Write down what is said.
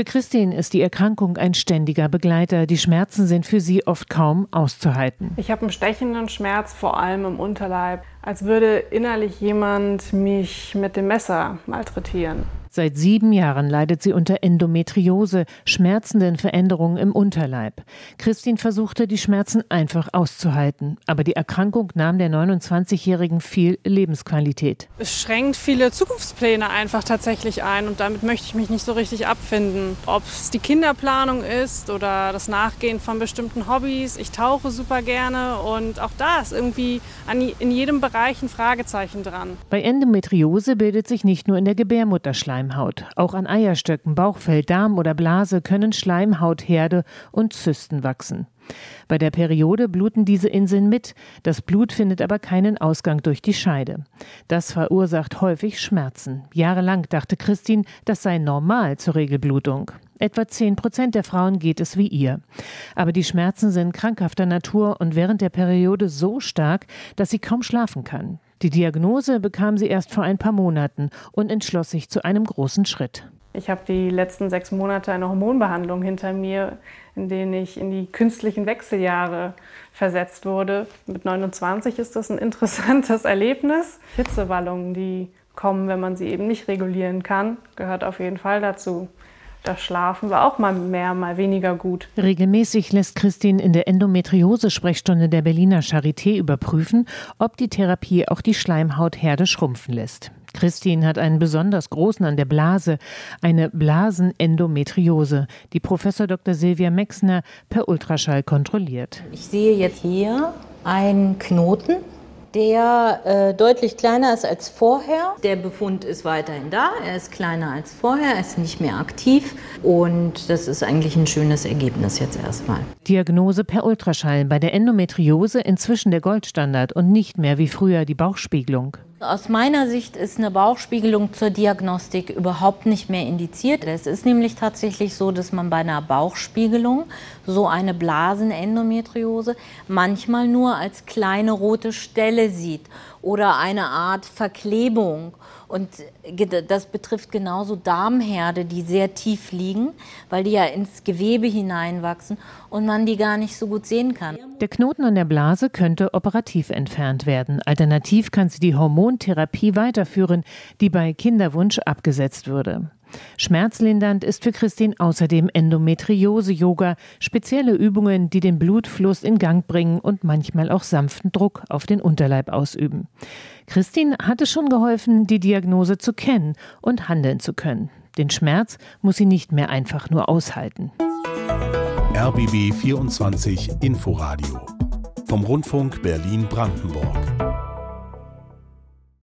Für Christine ist die Erkrankung ein ständiger Begleiter. Die Schmerzen sind für sie oft kaum auszuhalten. Ich habe einen stechenden Schmerz, vor allem im Unterleib, als würde innerlich jemand mich mit dem Messer malträtieren. Seit sieben Jahren leidet sie unter Endometriose, schmerzenden Veränderungen im Unterleib. Christine versuchte, die Schmerzen einfach auszuhalten. Aber die Erkrankung nahm der 29-Jährigen viel Lebensqualität. Es schränkt viele Zukunftspläne einfach tatsächlich ein und damit möchte ich mich nicht so richtig abfinden. Ob es die Kinderplanung ist oder das Nachgehen von bestimmten Hobbys. Ich tauche super gerne und auch da ist irgendwie in jedem Bereich ein Fragezeichen dran. Bei Endometriose bildet sich nicht nur in der Gebärmutter Schleim Schleimhaut. Auch an Eierstöcken, Bauchfell, Darm oder Blase können Schleimhautherde und Zysten wachsen. Bei der Periode bluten diese Inseln mit, das Blut findet aber keinen Ausgang durch die Scheide. Das verursacht häufig Schmerzen. Jahrelang dachte Christine, das sei normal zur Regelblutung. Etwa 10 Prozent der Frauen geht es wie ihr. Aber die Schmerzen sind krankhafter Natur und während der Periode so stark, dass sie kaum schlafen kann. Die Diagnose bekam sie erst vor ein paar Monaten und entschloss sich zu einem großen Schritt. Ich habe die letzten sechs Monate eine Hormonbehandlung hinter mir, in denen ich in die künstlichen Wechseljahre versetzt wurde. Mit 29 ist das ein interessantes Erlebnis. Hitzewallungen, die kommen, wenn man sie eben nicht regulieren kann, gehört auf jeden Fall dazu. Das Schlafen war auch mal mehr, mal weniger gut. Regelmäßig lässt Christine in der Endometriose-Sprechstunde der Berliner Charité überprüfen, ob die Therapie auch die Schleimhautherde schrumpfen lässt. Christine hat einen besonders großen an der Blase, eine Blasenendometriose, die Professor Dr. Silvia Mexner per Ultraschall kontrolliert. Ich sehe jetzt hier einen Knoten der äh, deutlich kleiner ist als vorher. Der Befund ist weiterhin da, er ist kleiner als vorher, er ist nicht mehr aktiv und das ist eigentlich ein schönes Ergebnis jetzt erstmal. Diagnose per Ultraschall bei der Endometriose inzwischen der Goldstandard und nicht mehr wie früher die Bauchspiegelung. Aus meiner Sicht ist eine Bauchspiegelung zur Diagnostik überhaupt nicht mehr indiziert. Es ist nämlich tatsächlich so, dass man bei einer Bauchspiegelung so eine Blasenendometriose manchmal nur als kleine rote Stelle sieht oder eine Art Verklebung. Und das betrifft genauso Darmherde, die sehr tief liegen, weil die ja ins Gewebe hineinwachsen und man die gar nicht so gut sehen kann. Der Knoten an der Blase könnte operativ entfernt werden. Alternativ kann sie die Hormontherapie weiterführen, die bei Kinderwunsch abgesetzt würde. Schmerzlindernd ist für Christine außerdem Endometriose-Yoga, spezielle Übungen, die den Blutfluss in Gang bringen und manchmal auch sanften Druck auf den Unterleib ausüben. Christine hat es schon geholfen, die Diagnose zu kennen und handeln zu können. Den Schmerz muss sie nicht mehr einfach nur aushalten. RBB 24 Inforadio vom Rundfunk Berlin-Brandenburg.